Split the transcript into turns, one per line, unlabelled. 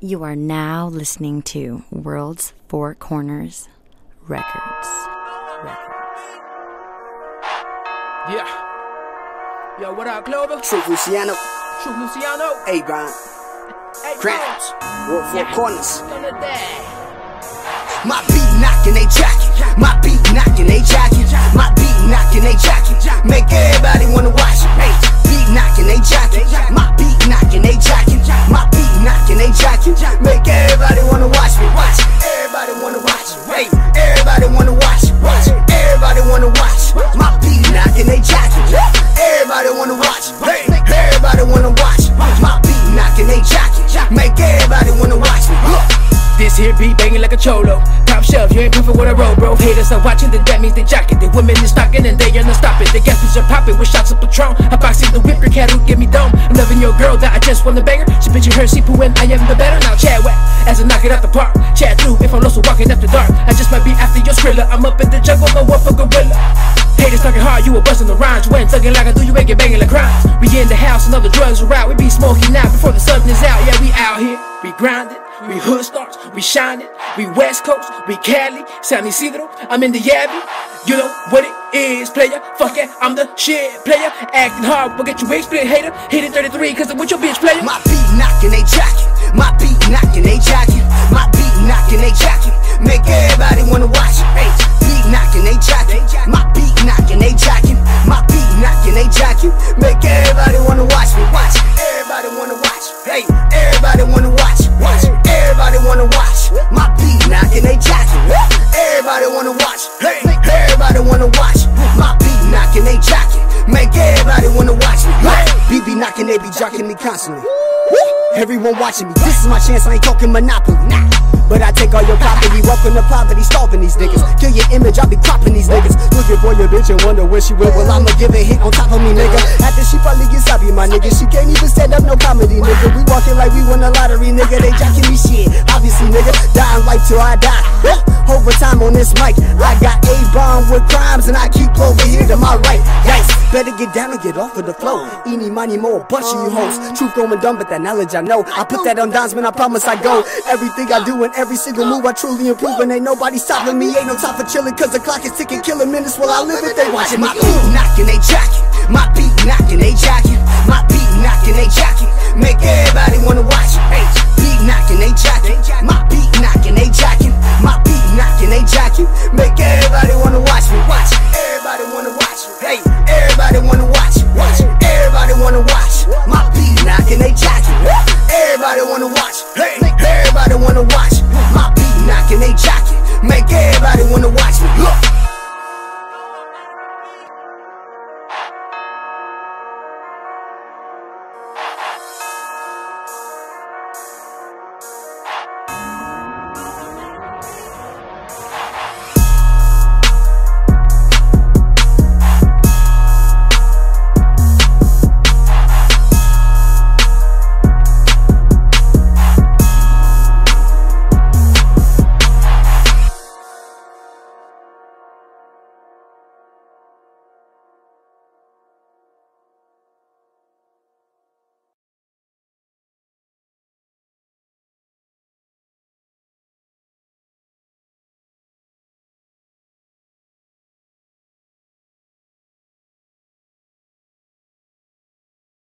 You are now listening to World's Four Corners Records. Records.
Yeah. Yo, what up, Clover?
Truth Lueciano,
True Lueciano.
Hey, Grind,
Hey, Grant, Bones.
World Four Yeah. Corners. My beat knocking, they jacking. My
cholo. Top shelf, you ain't perfect with a roll, bro. Haters are watching, then that means they jacking. The women is stocking and they gonna stop it. The gas are popping with shots of Patron. I boxing the whip, your cat who give me dome. I'm loving your girl that I just wanna bang her. She picture her, see when I am the better. Now Chad whack as I knock it out the park. Chad through if I'm lost or walking after dark. I just might be after your skrilla. I'm up in the jungle, no one for gorilla. Haters talking hard, you a bustin' the rhymes. Ain't thugging like I do, you ain't get banging like crimes. We in the house and all the drugs are out. We be smoking now before the sun is out. Yeah, we out here, we grinding, we hood stars, we shining, we West Coast, we Cali, San Ysidro. I'm in the Yabby. You know what it is, player. Fuck it, I'm the shit player. Acting hard, we'll get you wig split, hater. Hit it 33, cause I'm with your bitch player.
My beat knocking, they jacking. My beat knocking, they jacking. My beat knocking, they jacking. Make everybody wanna watch it. Hey, watch. Hey, everybody wanna watch. My beat knocking, they jacking. Make everybody wanna watch me. BB knocking, they be jocking me constantly. Everyone watching me. This is my chance. I ain't talking monopoly. Nah. But I take all your property. Welcome to poverty. Starving these niggas. Kill your image. I be cropping these niggas. Looking for your bitch and wonder where she went. Well, I'ma give a hit on top of me, nigga. After she probably gets happy, my nigga. She can't even stand up no comedy, nigga. We walking like we won the lottery, nigga. They jacking me shit. Obviously, nigga. Dying life till I die. Yeah. Overtime on this mic. I got a bomb with crimes and I keep over here to my right. Yikes. Better get down and get off of the flow. Eeny, money, more, bunch of you hoes. Truth going dumb, but that knowledge I I know. I put that on dimes, man, I promise I go. Everything I do and every single move I truly improve. And ain't nobody stopping me, ain't no time for chilling. Cause the clock is ticking, killing minutes while I live it. They watching my beat knocking, they jacking. My beat knocking, they jacking. My beat knocking, they jacking. Make everybody wanna watch it. Hey, beat knocking, they jacking. My beat knocking, they jacking. My beat knocking, they jacking. Make everybody wanna watch me. Watch. Everybody wanna watch me. Look.